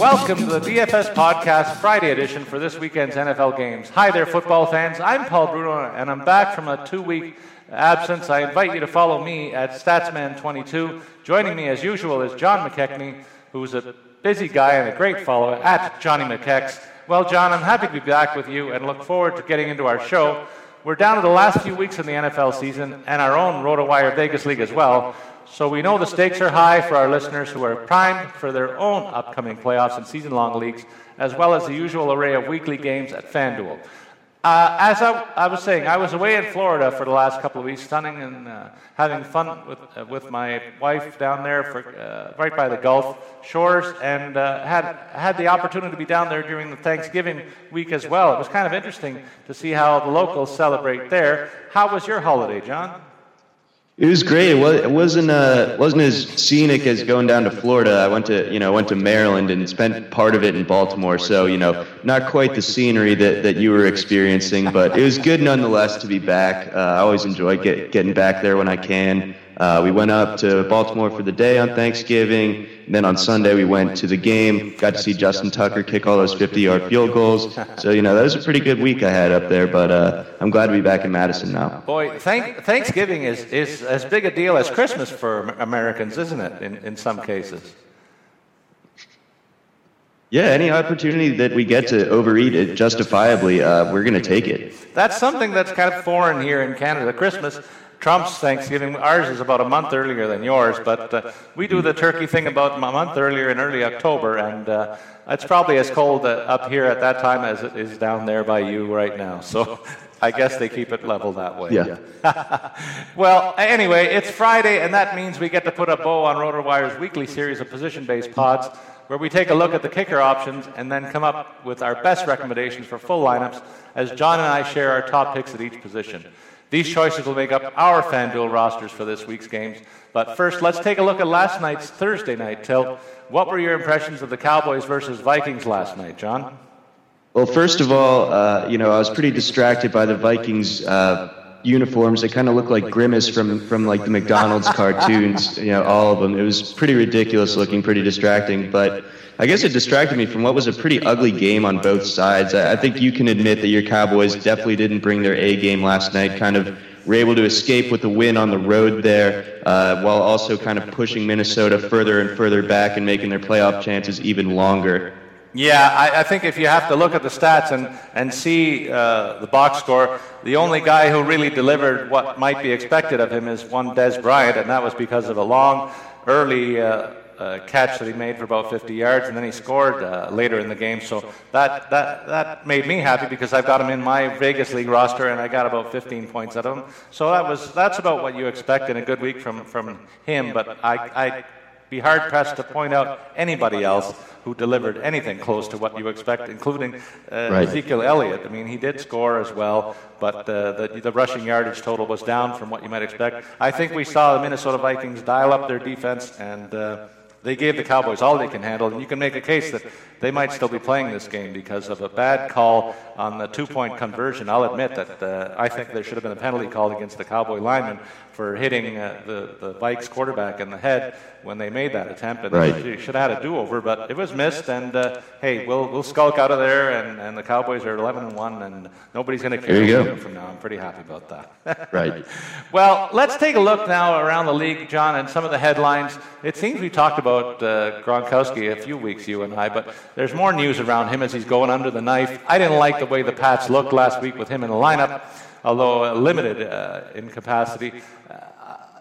Welcome to the DFS Podcast Friday edition for this weekend's NFL games. Hi there, football fans. I'm Paul Bruno, and I'm back from a two week absence. I invite you to follow me at Statsman22. Joining me, as usual, is John McKechnie, who's a busy guy and a great follower at Johnny McKechs. Well, John, I'm happy to be back with you and look forward to getting into our show. We're down to the last few weeks in the NFL season and our own RotoWire Vegas League as well. So we know the stakes are high for our listeners who are primed for their own upcoming playoffs and season long leagues, as well as the usual array of weekly games at FanDuel. Uh, as I, I, was saying, I was away in Florida for the last couple of weeks, stunning and uh, having fun with, uh, with my wife down there, for, uh, right by the Gulf shores, and uh, had had the opportunity to be down there during the Thanksgiving week as well. It was kind of interesting to see how the locals celebrate there. How was your holiday, John? It was great. It wasn't uh, wasn't as scenic as going down to Florida. I went to you know went to Maryland and spent part of it in Baltimore. So you know not quite the scenery that, that you were experiencing, but it was good nonetheless to be back. Uh, I always enjoy get, getting back there when I can. Uh, we went up to Baltimore for the day on Thanksgiving. And then on Sunday, we went to the game, got to see Justin Tucker kick all those 50 yard field goals. So, you know, that was a pretty good week I had up there, but uh, I'm glad to be back in Madison now. Boy, thank, Thanksgiving is, is as big a deal as Christmas for Americans, isn't it, in, in some cases? Yeah, any opportunity that we get to overeat it justifiably, uh, we're going to take it. That's something that's kind of foreign here in Canada. Christmas Trump's Thanksgiving, ours is about a month earlier than yours, but uh, we do the turkey thing about a month earlier in early October, and uh, it's probably as cold uh, up here at that time as it is down there by you right now. So I guess they keep it level that way. Yeah. well, anyway, it's Friday, and that means we get to put a bow on RotoWire's weekly series of position based pods where we take a look at the kicker options and then come up with our best recommendations for full lineups as John and I share our top picks at each position. These choices will make up our FanDuel rosters for this week's games. But first, let's take a look at last night's Thursday night tilt. What were your impressions of the Cowboys versus Vikings last night, John? Well, first of all, uh, you know, I was pretty distracted by the Vikings uh, uniforms. They kind of look like Grimace from, from like the McDonald's cartoons, you know, all of them. It was pretty ridiculous looking, pretty distracting. But I guess it distracted me from what was a pretty ugly game on both sides. I, I think you can admit that your Cowboys definitely didn't bring their A game last night. Kind of were able to escape with the win on the road there, uh, while also kind of pushing Minnesota further and further back and making their playoff chances even longer. Yeah, I, I, think if you have to look at the stats and, and see uh, the box score, the only guy who really delivered what might be expected of him is one Dez Bryant, and that was because of a long, early uh, uh, catch that he made for about 50 yards, and then he scored uh, later in the game. So that, that, that made me happy because I've got him in my Vegas League roster, and I got about 15 points out of him. So that was, that's about what you expect in a good week from, from him, but I, I'd be hard pressed to point out anybody else who delivered anything close to what you expect, including uh, right. Ezekiel Elliott. I mean, he did score as well, but uh, the, the, rushing yardage total was down from what you might expect. I think we saw the Minnesota Vikings dial up their defense and. Uh, they gave the Cowboys all they can handle, and you can make a case that they might still be playing this game because of a bad call on the two point conversion. I'll admit that uh, I think there should have been a penalty called against the Cowboy lineman for hitting uh, the, the Vikes quarterback in the head when they made that attempt. And right. they should have had a do over, but it was missed. And uh, hey, we'll, we'll skulk out of there, and, and the Cowboys are 11 and 1, and nobody's going to care go. from now. I'm pretty happy about that. right. Well, let's take a look now around the league, John, and some of the headlines. It seems we talked about uh, Gronkowski a few weeks, you and I, but there's more news around him as he's going under the knife. I didn't like the way the Pats looked last week with him in the lineup although limited uh, in capacity. Uh,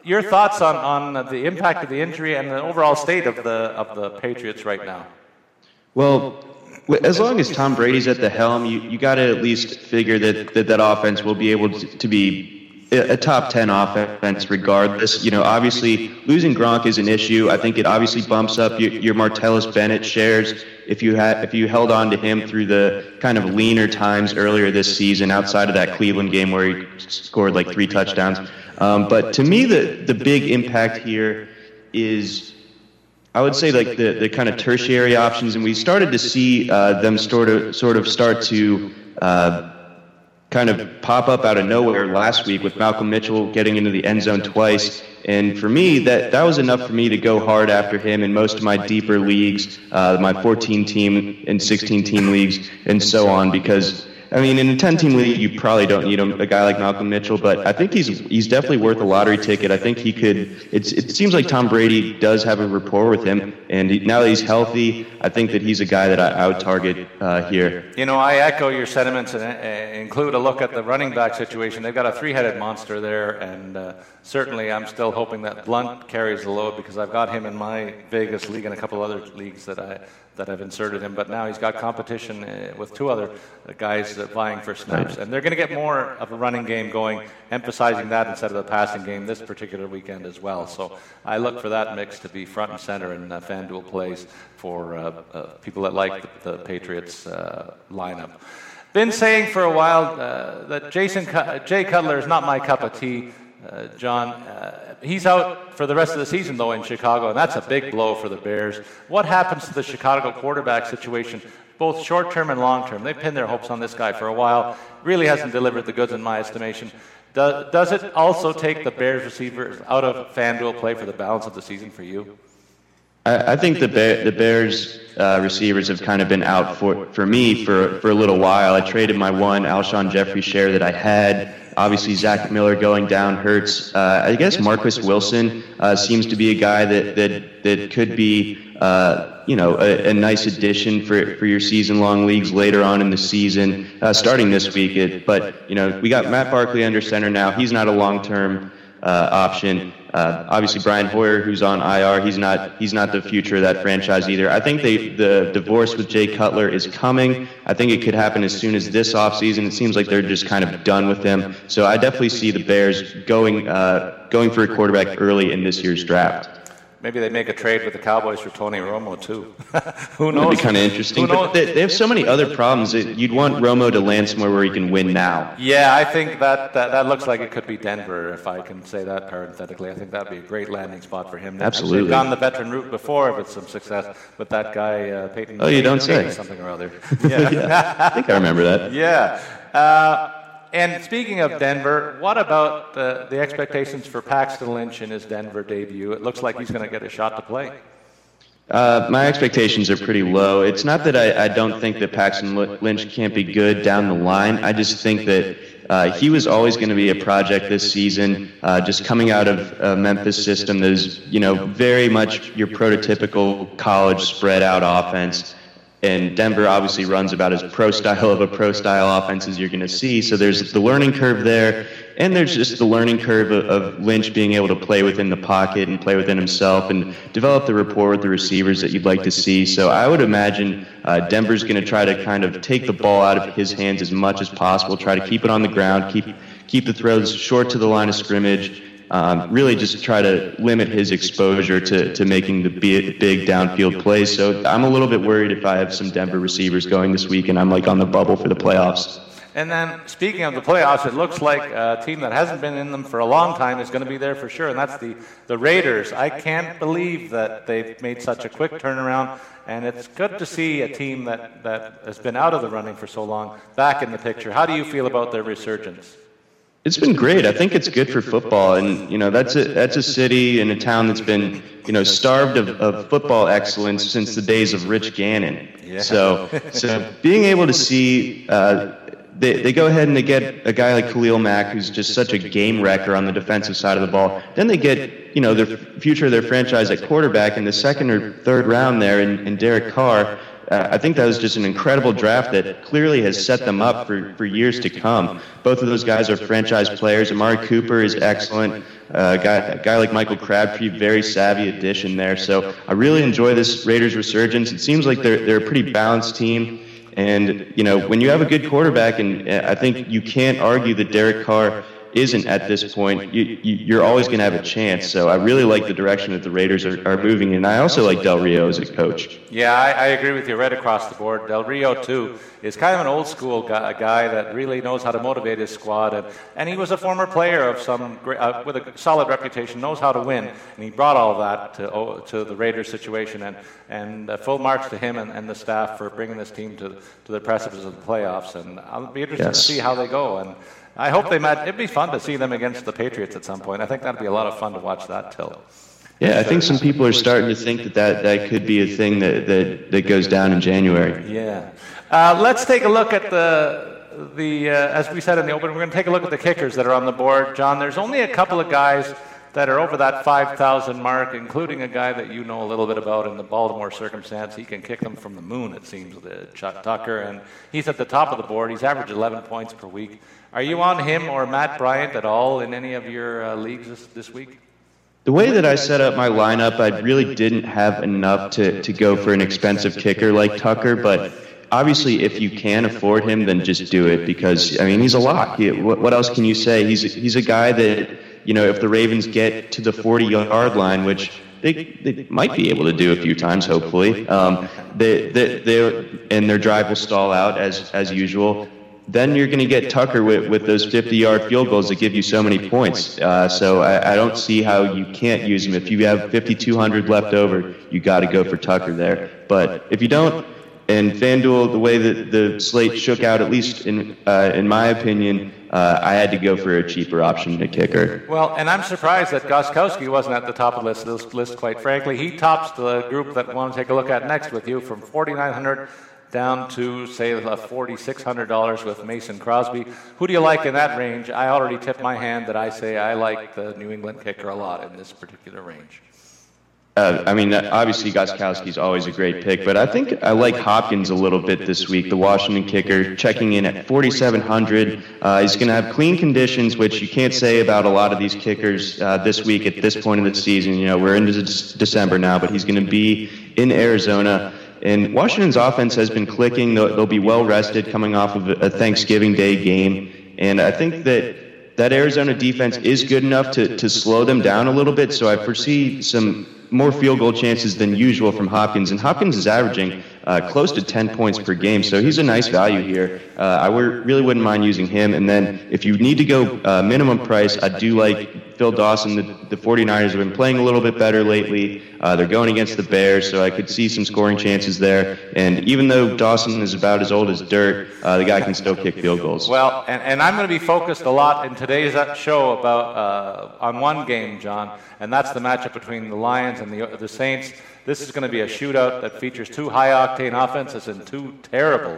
your thoughts on, on the impact of the injury and the overall state of the, of the Patriots right now? Well, as long as Tom Brady's at the helm, you, you got to at least figure that, that that offense will be able to, to be a top 10 offense regardless. You know, obviously losing Gronk is an issue. I think it obviously bumps up your, your Martellus Bennett shares if you had if you held on to him through the kind of leaner times earlier this season outside of that Cleveland game where he scored like three touchdowns. Um, but to me, the, the big impact here is I would say like the, the kind of tertiary options, and we started to see uh, them sort of sort of start to uh, kind of pop up out of nowhere last week with Malcolm Mitchell getting into the end zone twice. And for me, that, that was enough for me to go hard after him in most of my deeper leagues, uh, my 14 team and 16 team leagues, and so on, because I mean, in a 10 team league, you probably don't need a, guy like Malcolm Mitchell, but I think he's he's definitely worth a lottery ticket. I think he could. It's it seems like Tom Brady does have a rapport with him, and he, now that he's healthy, I think that he's a guy that I, I would target uh, here. You know, I echo your sentiments and uh, include a look at the running back situation. They've got a three-headed monster there, and uh, certainly I'm still hoping that Blount carries the load because I've got him in my Vegas league and a couple other leagues that I that I've inserted him, but now he's got competition uh, with two other guys vying for snaps. And they're going to get more of a running game going, emphasizing that instead of the passing game this particular weekend as well. So I look for that mix to be front and center in uh, FanDuel plays for uh, uh, people that like the, the Patriots uh, lineup. Been saying for a while uh, that Jason Jay Cutler is not my cup of tea. Uh, John. Uh, he's out for the rest of the season, though, in Chicago, and that's a big blow for the Bears. What happens to the Chicago quarterback situation, both short term and long term? They've pinned their hopes on this guy for a while. Really hasn't delivered the goods, in my estimation. Does, it also take the Bears receivers out of FanDuel play for the balance of the season for you? I, think the, the Bears uh, receivers have kind of been out for, for me for, for a little while. I traded my one Alshon Jeffery share that I had Obviously, Zach Miller going down hurts. Uh, I guess Marquess Wilson uh, seems to be a guy that that that could be. Uh, you know, a, a, nice addition for, for your season-long leagues later on in the season, uh, starting this week. It, but you know, we got Matt Barkley under center now. He's not a long-term uh, option. Uh, obviously, Brian Hoyer, who's on IR, he's not he's not the future of that franchise either. I think they, the divorce with Jay Cutler is coming. I think it could happen as soon as this offseason. It seems like they're just kind of done with him. So I definitely see the Bears going uh, going for a quarterback early in this year's draft. Maybe they make a trade with the Cowboys for Tony Romo too. Who knows? That'd be kind of interesting. But they, they, have so many other problems. That you'd want Romo to land somewhere where he can win now. Yeah, I think that, that, that looks like it could be Denver, if I can say that parenthetically. I think that'd be a great landing spot for him. Absolutely. They've gone the veteran route before with some success with that guy uh, Peyton. Oh, you don't say. Something or other. Yeah. yeah. I think I remember that. Yeah. Uh, and speaking of Denver, what about the, the expectations for Paxton Lynch in his Denver debut? It looks like he's going to get a shot to play. Uh, my expectations are pretty low. It's not that I, I, don't think that Paxton Lynch can't be good down the line. I just think that uh, he was always going to be a project this season, uh, just coming out of a Memphis system that is, you know, very much your prototypical college spread out offense. And Denver obviously runs about as pro style of a pro style offense as you're going to see. So there's the learning curve there, and there's just the learning curve of, of, Lynch being able to play within the pocket and play within himself and develop the rapport with the receivers that you'd like to see. So I would imagine uh, Denver's going to try to kind of take the ball out of his hands as much as possible, try to keep it on the ground, keep keep the throws short to the line of scrimmage um, really just try to limit his exposure to, to making the big, downfield plays. So I'm a little bit worried if I have some Denver receivers going this week and I'm like on the bubble for the playoffs. And then, speaking of the playoffs, it looks like a team that hasn't been in them for a long time is going to be there for sure, and that's the, the Raiders. I can't believe that they've made such a quick turnaround, and it's good to see a team that, that has been out of the running for so long back in the picture. How do you feel about their resurgence? It's been great. I think it's good for football, and you know that's a that's a city and a town that's been you know starved of, of football excellence since the days of Rich Gannon. Yeah. So so being able to see. Uh, they, they go ahead and they get a guy like Khalil Mack, who's just such a game wrecker on the defensive side of the ball. Then they get, you know, the future of their franchise at quarterback in the second or third round there, and, and Derek Carr uh, I think that was just an incredible draft that clearly has set them up for, for years to come. Both of those guys are franchise players. Amari Cooper is excellent. Uh, guy, a guy like Michael Crabtree, very savvy addition there. So I really enjoy this Raiders resurgence. It seems like they're, they're a pretty balanced team. And, you know, when you have a good quarterback, and uh, I think you can't argue that Derek Carr isn't at this point, you, you, are always going to have a chance. So I really like the direction that the Raiders are, are moving in. I also like Del Rio as a coach. Yeah, I, I, agree with you right across the board. Del Rio, too, is kind of an old school guy, a guy that really knows how to motivate his squad. And, and he was a former player of some uh, with a solid reputation, knows how to win. And he brought all that to, oh, to the Raiders situation. And, and uh, full marks to him and, and the staff for bringing this team to, to the precipice of the playoffs. And I'll be interested yes. to see how they go. And I hope they met. It'd be fun to see them against the Patriots at some point. I think that'd be a lot of fun to watch that tilt. Yeah, I think some people are starting to think that that, that could be a thing that, that, that goes down in January. Yeah. Uh, let's take a look at the, the uh, as we said in the open, we're going to take a look at the kickers that are on the board. John, there's only a couple of guys that are over that 5,000 mark, including a guy that you know a little bit about in the Baltimore circumstance. He can kick them from the moon, it seems, Chuck Tucker, and he's at the top of the board. He's averaged 11 points per week. Are you on him or Matt Bryant at all in any of your uh, leagues this, this week? The way that I set up my lineup, I really didn't have enough to, to go for an expensive kicker like Tucker, but obviously if you can afford him, then just do it because, I mean, he's a lock. He, what, else can you say? He's, he's a guy that, you know, if the Ravens get to the 40 yard line, which they, they might be able to do a few times, hopefully. Um, they, they, and their drive will stall out as, as usual then you're going to get Tucker with, with those 50 yard field goals that give you so many points. Uh, so I, I, don't see how you can't use him. If you have 5,200 left over, you got to go for Tucker there. But if you don't, and FanDuel, the way that the slate shook out, at least in uh, in my opinion, uh, I had to go for a cheaper option to kicker. Well, and I'm surprised that Gostkowski wasn't at the top of this list, quite frankly. He tops the group that we want to take a look at next with you from 4,900 down to say $4,600 with Mason Crosby. Who do you like in that range? I already tipped my hand that I say I like the New England kicker a lot in this particular range. Uh, I mean, obviously Gostkowski's always a great pick, but I think I like Hopkins a little bit this week. The Washington kicker checking in at 4,700. Uh, he's going to have clean conditions, which you can't say about a lot of these kickers uh, this week at this point of the season. You know, we're into December now, but he's going to be in Arizona. And Washington's offense has been clicking. They'll, they'll be well rested coming off of a Thanksgiving Day game. And I think that that Arizona defense is good enough to, to slow them down a little bit. So I foresee some more field goal chances than usual from Hopkins. And Hopkins is averaging uh, close to 10 points per game. So he's a nice value here. Uh, I really wouldn't mind using him. And then if you need to go uh, minimum price, I do like Phil Dawson. The, the 49ers have been playing a little bit better lately. Uh, they're going against the Bears, so I could see some scoring chances there. And even though Dawson is about as old as dirt, uh, the guy can still kick field goals. Well, and, and I'm going to be focused a lot in today's show about uh, on one game, John, and that's the matchup between the Lions and the, the Saints. This is going to be a shootout that features two high octane offenses and two terrible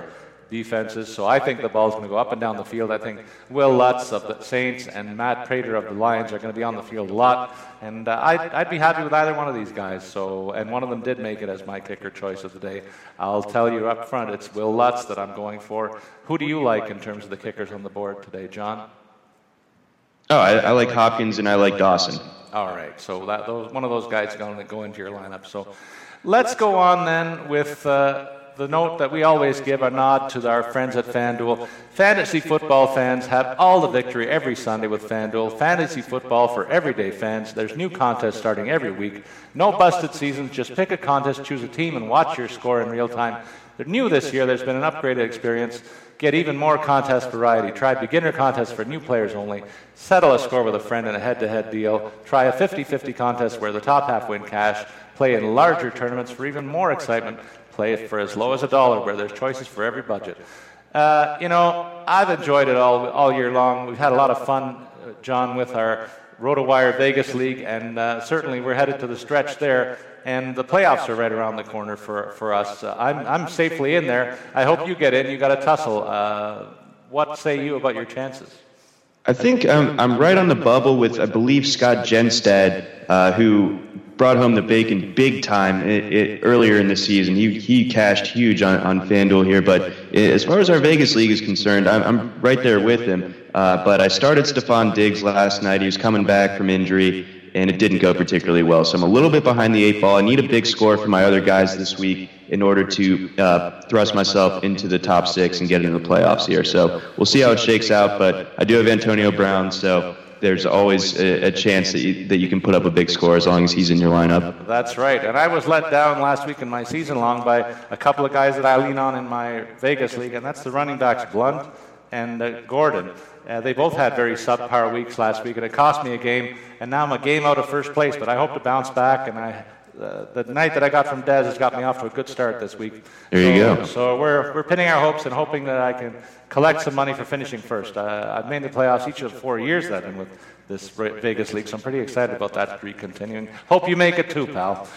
defenses. So I think the ball's going to go up and down the field. I think Wil Lutz of the Saints and Matt Prater of the Lions are going to be on the field a lot. And uh, I'd, I'd be happy with either one of these guys. So, and one of them did make it as my kicker choice of the day. I'll tell you up front, it's Wil Lutz that I'm going for. Who do you like in terms of the kickers on the board today, John? Oh, I, I like Hopkins and I like Dawson. All right, so that, those, one of those guys is going to go into your lineup. So let's go on then with. Uh, the note that we always give a nod to our friends at FanDuel. Fantasy football fans have all the victory every Sunday with FanDuel. Fantasy football for everyday fans. There's new contests starting every week. No busted seasons. Just pick a contest, choose a team, and watch your score in real time. They're new this year. There's been an upgraded experience. Get even more contest variety. Try beginner contests for new players only. Settle a score with a friend in a head to head deal. Try a 50 50 contest where the top half win cash. Play in larger tournaments for even more excitement. Play it for as low as a dollar, where there's choices for every budget. Uh, you know, I've enjoyed it all all year long. We've had a lot of fun, uh, John, with our RotoWire Vegas League, and uh, certainly we're headed to the stretch there. And the playoffs are right around the corner for, for us. Uh, I'm, I'm safely in there. I hope you get in. You got a tussle. Uh, what say you about your chances? I think I'm, I'm right on the bubble with, I believe, Scott Genstad, uh, who brought home the bacon big time it, it, earlier in the season. He, he cashed huge on, on FanDuel here, but as far as our Vegas league is concerned, I'm, I'm right there with him. Uh, but I started Stefon Diggs last night. He was coming back from injury, and it didn't go particularly well. So I'm a little bit behind the eight ball. I need a big score from my other guys this week in order to uh, thrust myself into the top six and get into the playoffs here. So we'll see how it shakes out, but I do have Antonio Brown, so there's always a, a, chance that you, that you can put up a big score as long as he's in your lineup. That's right. And I was let down last week in my season long by a couple of guys that I lean on in my Vegas league, and that's the running backs Blount and uh, Gordon. Uh, they both had very subpar weeks last week, and it cost me a game. And now I'm a game out of first place, but I hope to bounce back. And I, uh, the night that I got from Dez has got me off to a good start this week. There you so, go. So we're, we're pinning our hopes and hoping that I can collect some money for finishing first. Uh, I've made the playoffs each of the four years that I'm with this Vegas League, so I'm pretty excited about that streak continuing. Hope you make it too, pal.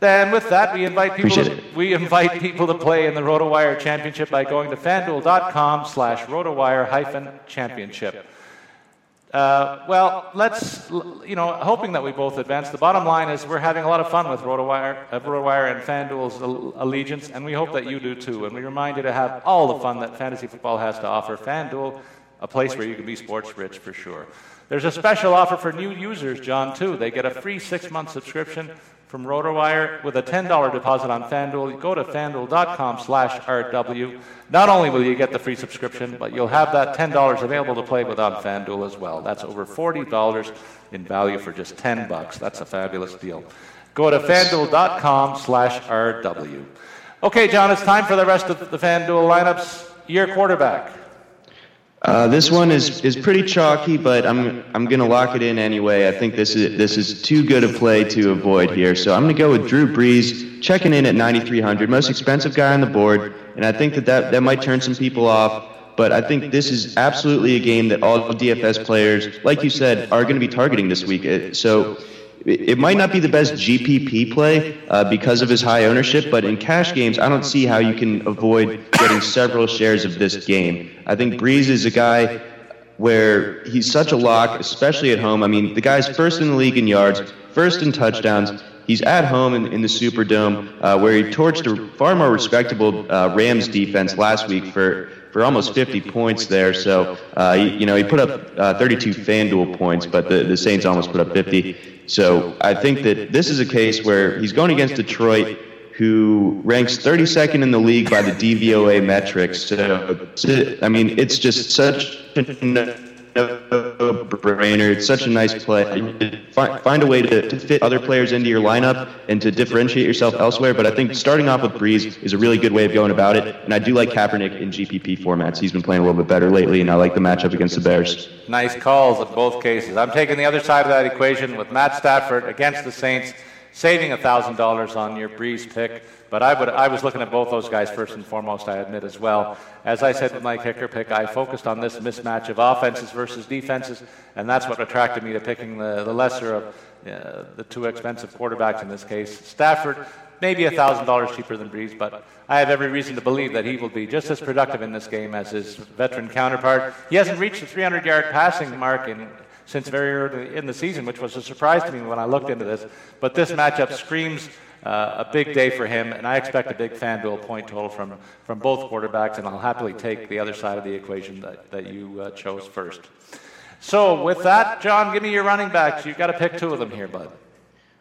And with that, we invite people to, we invite people to play in the RotoWire Championship by going to fanduel.com slash RotoWire hyphen championship. Uh, well, let's, you know, hoping that we both advance. The bottom line is we're having a lot of fun with RotoWire, uh, RotoWire and FanDuel's allegiance, and we hope that you do too. And we remind you to have all the fun that fantasy football has to offer. FanDuel, a place where you can be sports rich for sure. There's a special offer for new users, John, too. They get a free six month subscription from RotoWire with a $10 deposit on FanDuel. Go to fanduel.com slash RW. Not only will you get the free subscription, but you'll have that $10 available to play with on FanDuel as well. That's over $40 in value for just 10 bucks. That's a fabulous deal. Go to fanduel.com slash RW. Okay, John, it's time for the rest of the FanDuel lineups. Your quarterback. Uh, this one is, is pretty chalky, but I'm I'm gonna lock it in anyway. I think this is this is too good a play to avoid here, so I'm gonna go with Drew Brees, checking in at 9,300, most expensive guy on the board, and I think that, that that might turn some people off. But I think this is absolutely a game that all DFS players, like you said, are going to be targeting this week. Uh, so it might not be the best GPP play uh, because of his high ownership, but in cash games, I don't see how you can avoid getting several shares of this game. I think Brees is a guy where he's such a lock, especially at home. I mean, the guy's first in the league in yards, first in touchdowns. He's at home in, in the Superdome, uh, where he torched a far more respectable uh, Rams defense last week for for almost 50 points there. So, uh, you know, he put up uh, 32 FanDuel points, but the, the Saints almost put up 50. So I think that this is a case where he's going against Detroit, who ranks 32nd in the league by the DVOA metrics. So, I mean, it's just such a no-brainer. It's such a nice play. Find, find a way to, to fit other players into your lineup and to differentiate yourself elsewhere. But I think starting off with Brees is a really good way of going about it. And I do like Kaepernick in GPP formats. He's been playing a little bit better lately, and I like the matchup against the Bears. Nice calls in both cases. I'm taking the other side of that equation with Matt Stafford against the Saints, saving $1,000 on your Brees pick. But I, would, I was looking at both those guys first and foremost, I admit as well. As I said with my kicker pick, I focused on this mismatch of offenses versus defenses, and that's what attracted me to picking the, the lesser of uh, the two expensive quarterbacks in this case. Stafford, maybe $1,000 cheaper than Brees, but I have every reason to believe that he will be just as productive in this game as his veteran counterpart. He hasn't reached the 300 yard passing mark in, since very early in the season, which was a surprise to me when I looked into this. But this matchup screams uh, a big day for him, and I expect a big FanDuel point total from, from both quarterbacks, and I'll happily take the other side of the equation that, that you uh, chose first. So, with that, John, give me your running backs. You've got to pick two of them here, bud.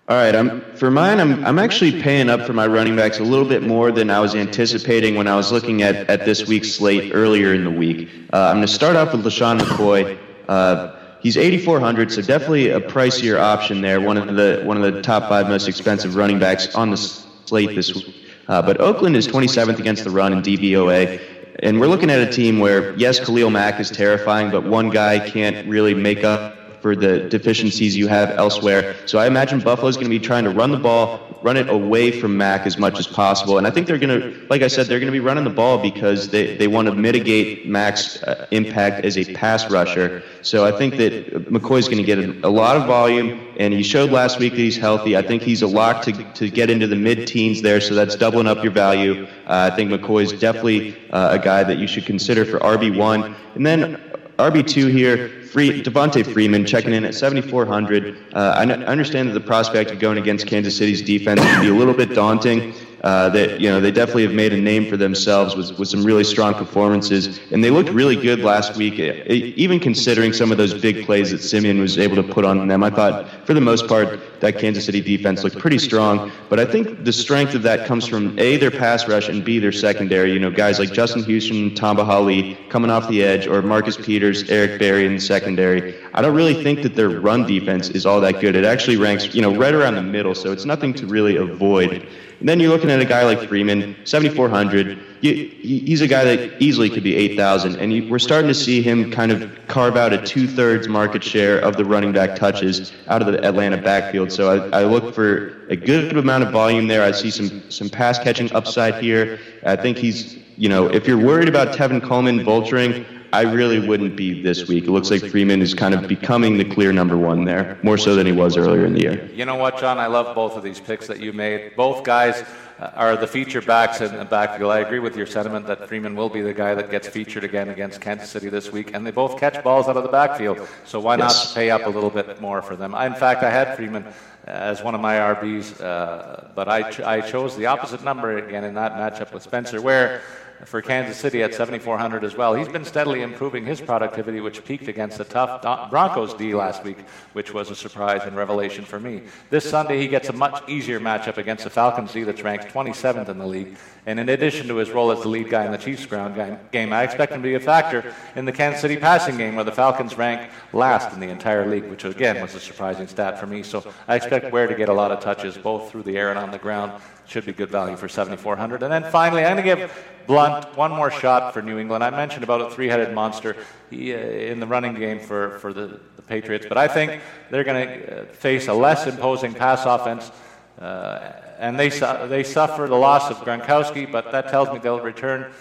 All right, I'm, for mine, I'm, I'm actually paying up for my running backs a little bit more than I was anticipating when I was looking at, at this week's slate earlier in the week. Uh, I'm going to start off with LeSean McCoy. Uh, he's 8,400, so definitely a pricier option there. One of the one of the top five most expensive running backs on the slate this week. Uh, but Oakland is 27th against the run in DVOA. And we're looking at a team where, yes, Khalil Mack is terrifying, but one guy can't really make up for the deficiencies you have elsewhere. So I imagine Buffalo's going to be trying to run the ball, run it away from Mack as much as possible. And I think they're going to, like I said, they're going to be running the ball because they, they want to mitigate Mack's uh, impact as a pass rusher. So I think that McCoy's going to get a, a, lot of volume, and he showed last week that he's healthy. I think he's a lock to, to get into the mid teens there, so that's doubling up your value. Uh, I think McCoy's definitely uh, a guy that you should consider for RB1. And then RB2 here, Free, Devonta Freeman checking in at 7,400. Uh, I, n- I understand that the prospect of going against Kansas City's defense can be a little bit daunting uh, that you know they definitely have made a name for themselves with, with some really strong performances, and they looked really good last week. Even considering some of those big plays that Siemian was able to put on them, I thought for the most part that Kansas City defense looked pretty strong. But I think the strength of that comes from a their pass rush and b their secondary. You know, guys like Justin Houston, Tamba Hali coming off the edge, or Marcus Peters, Eric Berry in the secondary. I don't really think that their run defense is all that good. It actually ranks you know right around the middle, so it's nothing to really avoid. And then you're looking at a guy like Freeman, 7,400. he's a guy that easily could be 8,000. And you, we're starting to see him kind of carve out a two thirds market share of the running back touches out of the Atlanta backfield. So I, I look for a good amount of volume there. I see some, some pass catching upside here. I think he's, you know, if you're worried about Tevin Coleman vulturing, I really wouldn't be this week. It looks like Freeman is kind of becoming the clear number one there, more so than he was earlier in the year. You know what, John? I love both of these picks that you made. Both guys uh, are the feature backs in the backfield. I agree with your sentiment that Freeman will be the guy that gets featured again against Kansas City this week, and they both catch balls out of the backfield. So why yes. not pay up a little bit more for them? In fact, I had Freeman as one of my RBs, uh, but I, ch- I chose the opposite number again in that matchup with Spencer, Ware for Kansas City at 7,400 as well. He's been steadily improving his productivity, which peaked against the tough Broncos D last week, which was a surprise and revelation for me. This Sunday, he gets a much easier matchup against the Falcons D that's ranked 27th in the league. And in addition to his role as the lead guy in the Chiefs ground game, I expect him to be a factor in the Kansas City passing game, where the Falcons rank last in the entire league, which again was a surprising stat for me. So I expect Ware to get a lot of touches, both through the air and on the ground. Should be good value for 7,400. And then finally, I'm going to give Blount one more shot for New England. I mentioned about a three-headed monster uh, in the running game for, for the, the Patriots, but I think they're going to uh, face a less imposing pass offense. Uh, and they, su- they suffer the loss of Gronkowski, but that tells me they'll return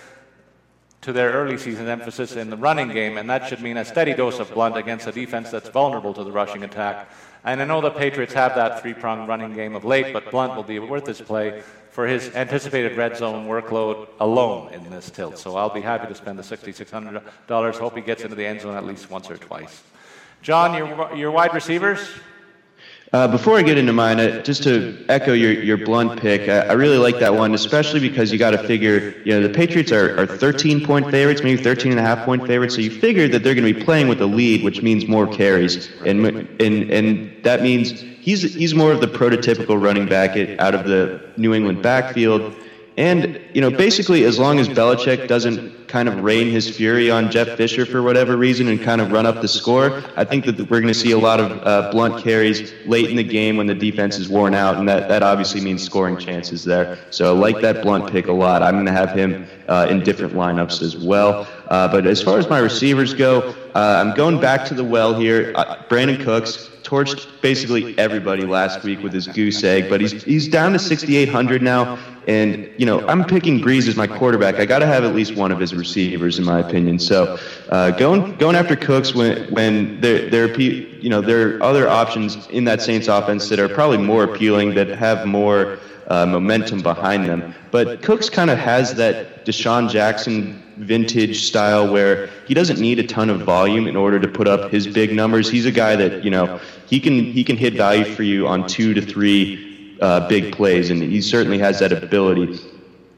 to their early season emphasis in the running game, and that should mean a steady dose of Blount against a defense that's vulnerable to the rushing attack. And I know the Patriots have that three pronged running game of late, but Blount will be worth his play for his anticipated red zone workload alone in this tilt. So I'll be happy to spend the $6,600. Hope he gets into the end zone at least once or twice. John, your, your wide receivers? Uh, before I get into mine, uh, just to echo your, your Blount pick, uh, I really like that one, especially because you got to figure, you know, the Patriots are, are 13 point favorites, maybe 13 and a half point favorites. So you figure that they're going to be playing with a lead, which means more carries, and and and that means he's he's more of the prototypical running back out of the New England backfield. And, you know, basically, as long as Belichick doesn't kind of rain his fury on Jeff Fisher for whatever reason and kind of run up the score, I think that we're going to see a lot of uh, Blount carries late in the game when the defense is worn out, and that, that obviously means scoring chances there. So I like that Blount pick a lot. I'm going to have him uh, in different lineups as well. Uh, but as far as my receivers go, uh, I'm going back to the well here. Uh, Brandin Cooks torched basically everybody last week with his goose egg, but he's he's down to 6,800 now. And you know, I'm picking Brees as my quarterback. I got to have at least one of his receivers, in my opinion. So, uh, going going after Cooks when when there there are you know there are other options in that Saints offense that are probably more appealing that have more uh, momentum behind them. But Cooks kind of has that DeSean Jackson vintage style where he doesn't need a ton of volume in order to put up his big numbers. He's a guy that you know he can he can hit value for you on two to three uh, big plays, and he certainly has that ability.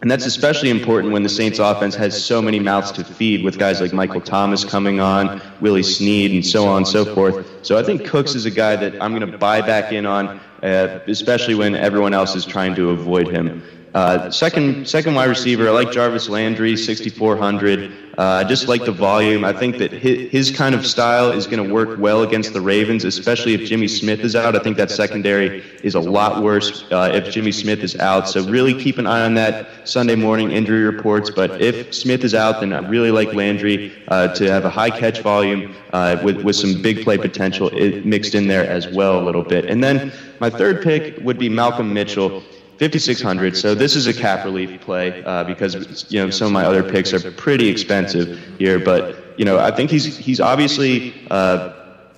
And that's especially important when the Saints offense has so many mouths to feed with guys like Michael Thomas coming on, Willie Snead, and so on and so forth. So I think Cooks is a guy that I'm going to buy back in on, uh, especially when everyone else is trying to avoid him. Uh, second, second wide receiver, I like Jarvis Landry, 6,400. Uh, I just like the volume. I think that his, kind of style is going to work well against the Ravens, especially if Jimmy Smith is out. I think that secondary is a lot worse uh, if Jimmy Smith is out. So really keep an eye on that Sunday morning injury reports. But if Smith is out, then I really like Landry uh, to have a high catch volume uh, with with some big play potential mixed in there as well a little bit. And then my third pick would be Malcolm Mitchell. 5600 so this is a cap relief play uh, because you know some of my other picks are pretty expensive here. But you know i think he's he's obviously uh,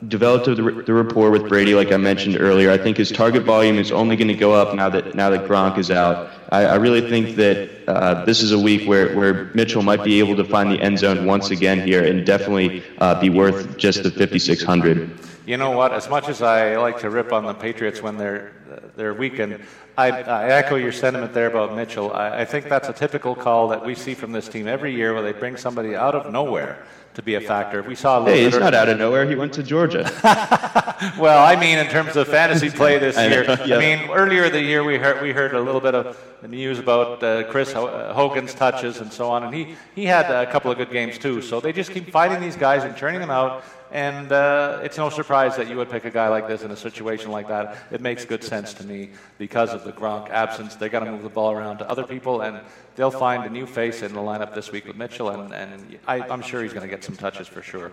developed the, the rapport with brady. Like i mentioned earlier i think his target volume is only going to go up now that now that gronk is out. I, I really think that uh, this is a week where, where mitchell might be able to find the end zone once again here and definitely uh, be worth just the 5600 you know what? As much as I like to rip on the Patriots when they're they're weakened, I, I echo your sentiment there about Mitchell. I, I think that's a typical call that we see from this team every year, where they bring somebody out of nowhere to be a factor. We saw. A hey, he's not out of nowhere. He went to Georgia. well, I mean, in terms of fantasy play this year. I, I mean, earlier the year we heard we heard a little bit of news about uh, Chris Hogan's touches and so on, and he he had a couple of good games too. So they just keep fighting these guys and turning them out. And uh, it's no surprise that you would pick a guy like this in a situation like that. It makes good sense to me because of the Gronk absence. They got to move the ball around to other people, and they'll find a new face in the lineup this week with Mitchell, and, and I, am sure he's going to get some touches for sure.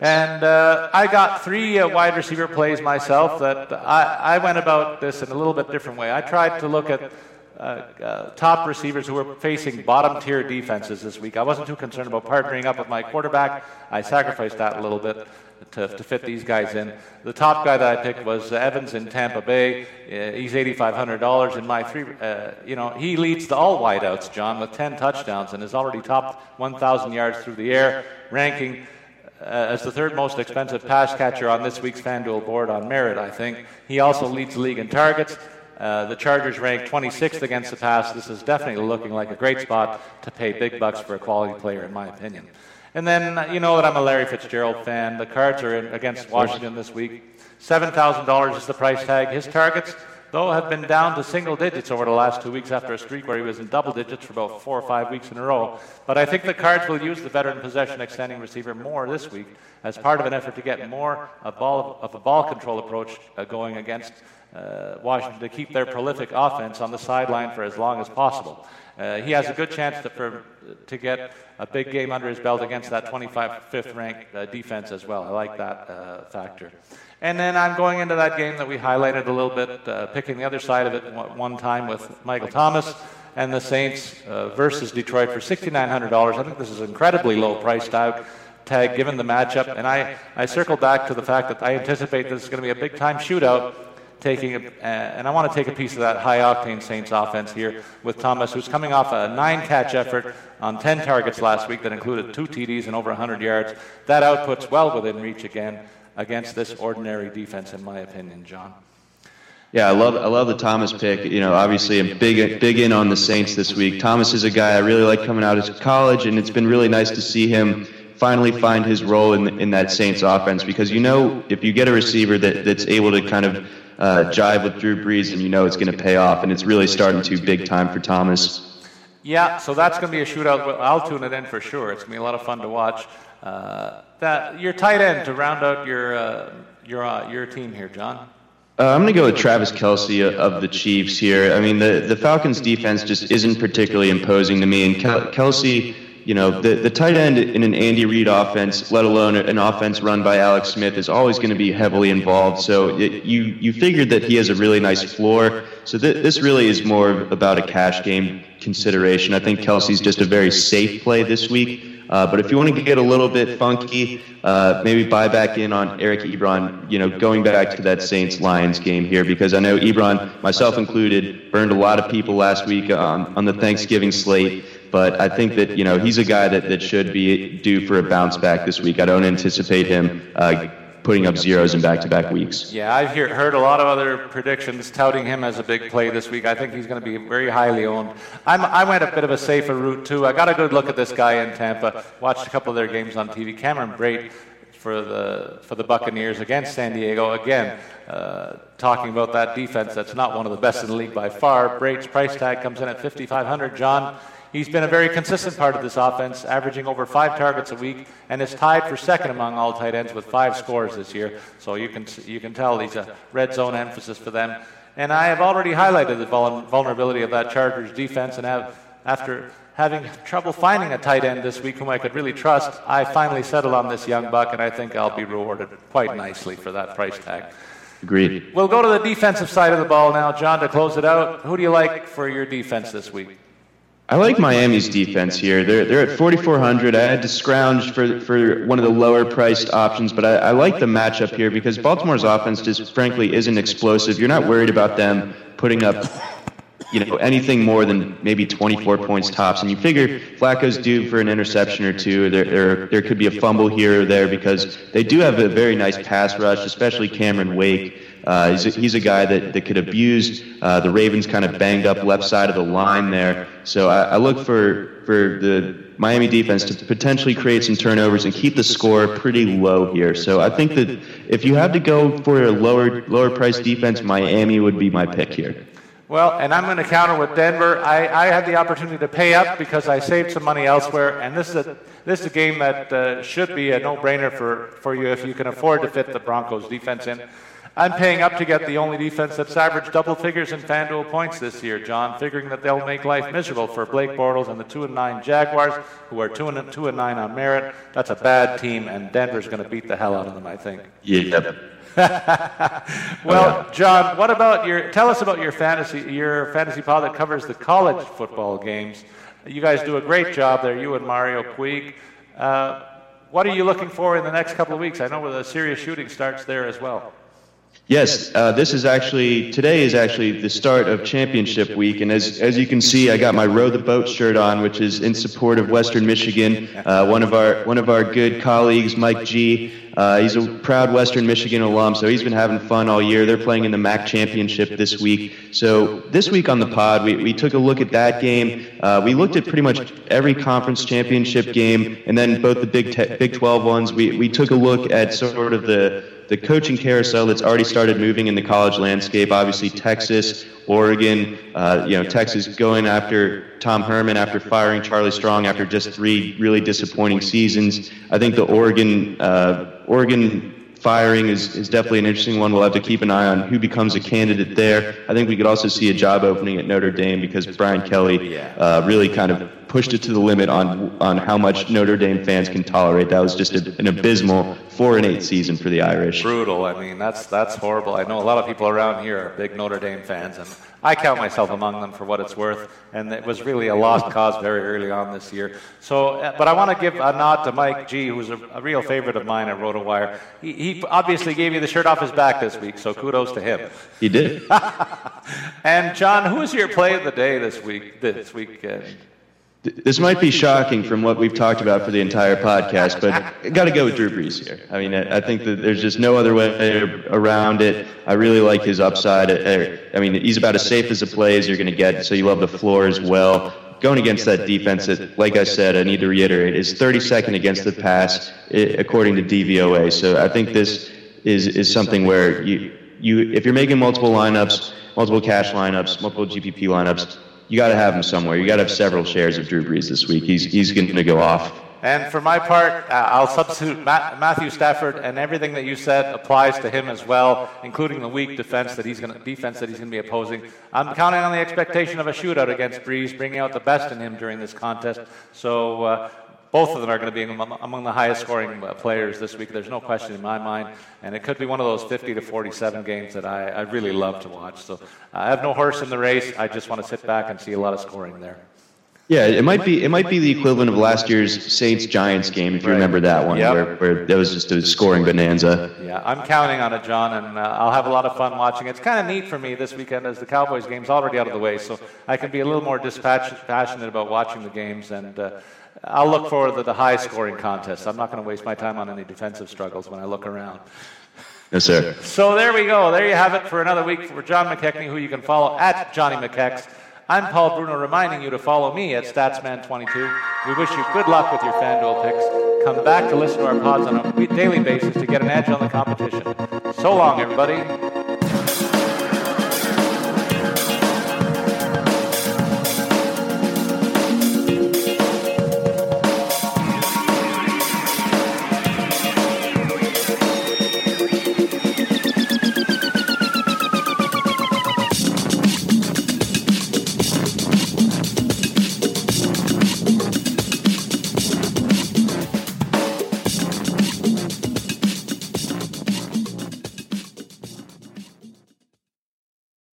And uh, I got three uh, wide receiver plays myself that I, I went about this in a little bit different way. I tried to look at uh, uh, top receivers who were facing bottom tier defenses this week. I wasn't too concerned about partnering up with my quarterback. I sacrificed that a little bit to, to fit these guys in. The top guy that I picked was Evans in Tampa Bay. Uh, he's $8,500 in my three. Uh, you know, he leads the all wideouts, John, with 10 touchdowns and has already topped 1,000 yards through the air, ranking. Uh, as the third most expensive pass catcher on this week's FanDuel board on merit, I think. He also leads the league in targets. Uh, the Chargers ranked 26th against the pass. This is definitely looking like a great spot to pay big bucks for a quality player, in my opinion. And then, uh, you know that I'm a Larry Fitzgerald fan. The Cards are in, against Washington this week. $7,000 is the price tag. His targets, though, have been down to single digits over the last two weeks after a streak where he was in double digits for about four or five weeks in a row. But I think the Cards will use the veteran possession extending receiver more this week as part of an effort to get more a ball, of a ball control approach uh, going against uh, Washington to keep their prolific offense on the sideline for as long as possible. Uh, he has a good chance to, for, to get a big game under his belt against that 25th ranked uh, defense as well. I like that uh, factor. And then I'm going into that game that we highlighted a little bit, uh, picking the other side of it one time with Michael Thomas and the Saints uh, versus Detroit for $6,900. I think this is an incredibly low priced tag tag given the matchup. And I, I circle back to the fact that I anticipate this is going to be a big time shootout taking, a, uh, and I want to take a piece of that high octane Saints offense here with Thomas, who's coming off a nine catch effort on 10 targets last week that included two TDs and over 100 yards. That output's well within reach again against this ordinary defense, in my opinion, John. Yeah, I love I love the Thomas pick. You know, obviously I'm big big in on the Saints this week. Thomas is a guy I really like coming out of college, and it's been really nice to see him finally find his role in in that Saints offense because you know if you get a receiver that that's able to kind of uh, jive with Drew Brees, and you know it's going to pay off. And it's really starting to big time for Thomas. Yeah, so that's going to be a shootout. I'll tune it in for sure. It's going to be a lot of fun to watch. Uh, that your tight end to round out your uh, your uh, your team here, John. Uh, I'm going to go with Travis Kelce of the Chiefs here. I mean, the, the Falcons' defense just isn't particularly imposing to me, and Kelce you know, the, the tight end in an Andy Reid offense, let alone an offense run by Alex Smith, is always going to be heavily involved. So it, you you figured that he has a really nice floor. So th- this really is more about a cash game consideration. I think Kelce's just a very safe play this week. Uh, but if you want to get a little bit funky, uh, maybe buy back in on Eric Ebron, you know, going back to that Saints Lions game here, because I know Ebron, myself included, burned a lot of people last week on, on the Thanksgiving slate. But I think that, you know, he's a guy that, that should be due for a bounce back this week. I don't anticipate him uh, putting up zeros in back-to-back weeks. Yeah, I've hear, heard a lot of other predictions touting him as a big play this week. I think he's going to be very highly owned. I'm, i went a bit of a safer route too. I got a good look at this guy in Tampa. Watched a couple of their games on TV. Cameron Brate for the for the Buccaneers against San Diego again. Uh, talking about that defense, that's not one of the best in the league by far. Brate's price tag comes in at 5,500. John. He's been a very consistent part of this offense, averaging over five targets a week, and is tied for second among all tight ends with five scores this year. So you can you can tell he's a red zone emphasis for them. And I have already highlighted the vulnerability of that Chargers defense, and have after having trouble finding a tight end this week whom I could really trust, I finally settled on this young buck, and I think I'll be rewarded quite nicely for that price tag. Agreed. We'll go to the defensive side of the ball now, John, to close it out. Who do you like for your defense this week? I like Miami's defense here. They're, they're at 4,400. I had to scrounge for, for one of the lower priced options, but I, I like the matchup here because Baltimore's offense just frankly isn't explosive. You're not worried about them putting up you know anything more than maybe 24 points tops and you figure Flacco's due for an interception or two there, there there could be a fumble here or there because they do have a very nice pass rush especially Cameron Wake uh, he's, a, he's a guy that, that could abuse uh, the Ravens kind of banged up left side of the line there. So I, I look for, for the Miami defense to potentially create some turnovers and keep the score pretty low here. So I think that if you have to go for a lower lower price defense, Miami would be my pick here. Well, and I'm going to counter with Denver. I, I had the opportunity to pay up because I saved some money elsewhere, and this is a this is a game that uh, should be a no-brainer for, for you if you can afford to fit the Broncos defense in. I'm paying up to get the only defense that's averaged double figures in FanDuel points this year, John, figuring that they'll make life miserable for Blake Bortles and the 2 and 9 Jaguars, who are 2 and 2 and 9 on merit. That's a bad team, and Denver's going to beat the hell out of them, I think. Yeah. well, John, what about your? Tell us about your fantasy your fantasy pod that covers the college football games. You guys do a great job there. You and Mario Puig. Uh, what are you looking for in the next couple of weeks? I know where the serious shooting starts there as well. Yes, uh, this is actually today is actually the start of championship week, and as as you can see, I got my row the boat shirt on, which is in support of Western Michigan. Uh, one of our one of our good colleagues, Mike G. Uh, he's a proud Western Michigan alum, so he's been having fun all year. They're playing in the MAC championship this week. So this week on the pod, we, we took a look at that game. Uh, we looked at pretty much every conference championship game, and then both the Big Te- Big 12 ones. We we took a look at sort of the the coaching carousel that's already started moving in the college landscape. Obviously, Texas, Oregon, uh, you know, Texas going after Tom Herman after firing Charlie Strong after just three really disappointing seasons. I think the Oregon uh, Oregon firing is, is definitely an interesting one. We'll have to keep an eye on who becomes a candidate there. I think we could also see a job opening at Notre Dame because Brian Kelly uh, really kind of pushed it to the limit on on how much Notre Dame fans can tolerate. That was just a, an abysmal four and eight season for the Irish. Brutal. I mean, that's that's horrible. I know a lot of people around here are big Notre Dame fans, and I count myself among them for what it's worth. And it was really a lost cause very early on this year. So, uh, but I want to give a nod to Mike G, who's a, a real favorite of mine at RotoWire. He, he obviously gave you the shirt off his back this week, so kudos to him. He did. and John, who is your play of the day this week? This weekend. This might be shocking from what we've talked about for the entire podcast, but got to go with Drew Brees here. I mean, I think that there's just no other way around it. I really like his upside. I mean, he's about as safe as a play as you're going to get, so you love the floor as well. Going against that defense, that, like I said, I need to reiterate, is 32nd against the pass, eh, according to DVOA. So I think this is is something where you you if you're making multiple lineups, multiple cash lineups, multiple GPP lineups you got to have him somewhere. You got to have several shares of Drew Brees this week. He's he's going to go off. And for my part, uh, I'll substitute Matt, Matthew Stafford, and everything that you said applies to him as well, including the weak defense that he's going to defense that he's going to be opposing. I'm counting on the expectation of a shootout against Brees, bringing out the best in him during this contest. So. Uh, both of them are going to be among the highest scoring uh, players this week. There's no question in my mind. And it could be one of those 50 to 47 games that I, I really love to watch. So I have no horse in the race. I just want to sit back and see a lot of scoring there. Yeah, it might be it might be the equivalent of last year's Saints Giants game if you Right. remember that one Yep. where, where that was just a scoring bonanza. Yeah, I'm counting on it, John, and uh, I'll have a lot of fun watching. It's kind of neat for me this weekend as the Cowboys game's already out of the way, so I can be a little more dispatch- passionate about watching the games, and uh, I'll look forward to the high scoring contest. I'm not going to waste my time on any defensive struggles when I look around. No sir. So there we go. There you have it for another week for John McKechnie, who you can follow at Johnny McKechs. I'm Paul Bruno, reminding you to follow me at Statsman22. We wish you good luck with your FanDuel picks. Come back to listen to our pods on a daily basis to get an edge on the competition. So long, everybody.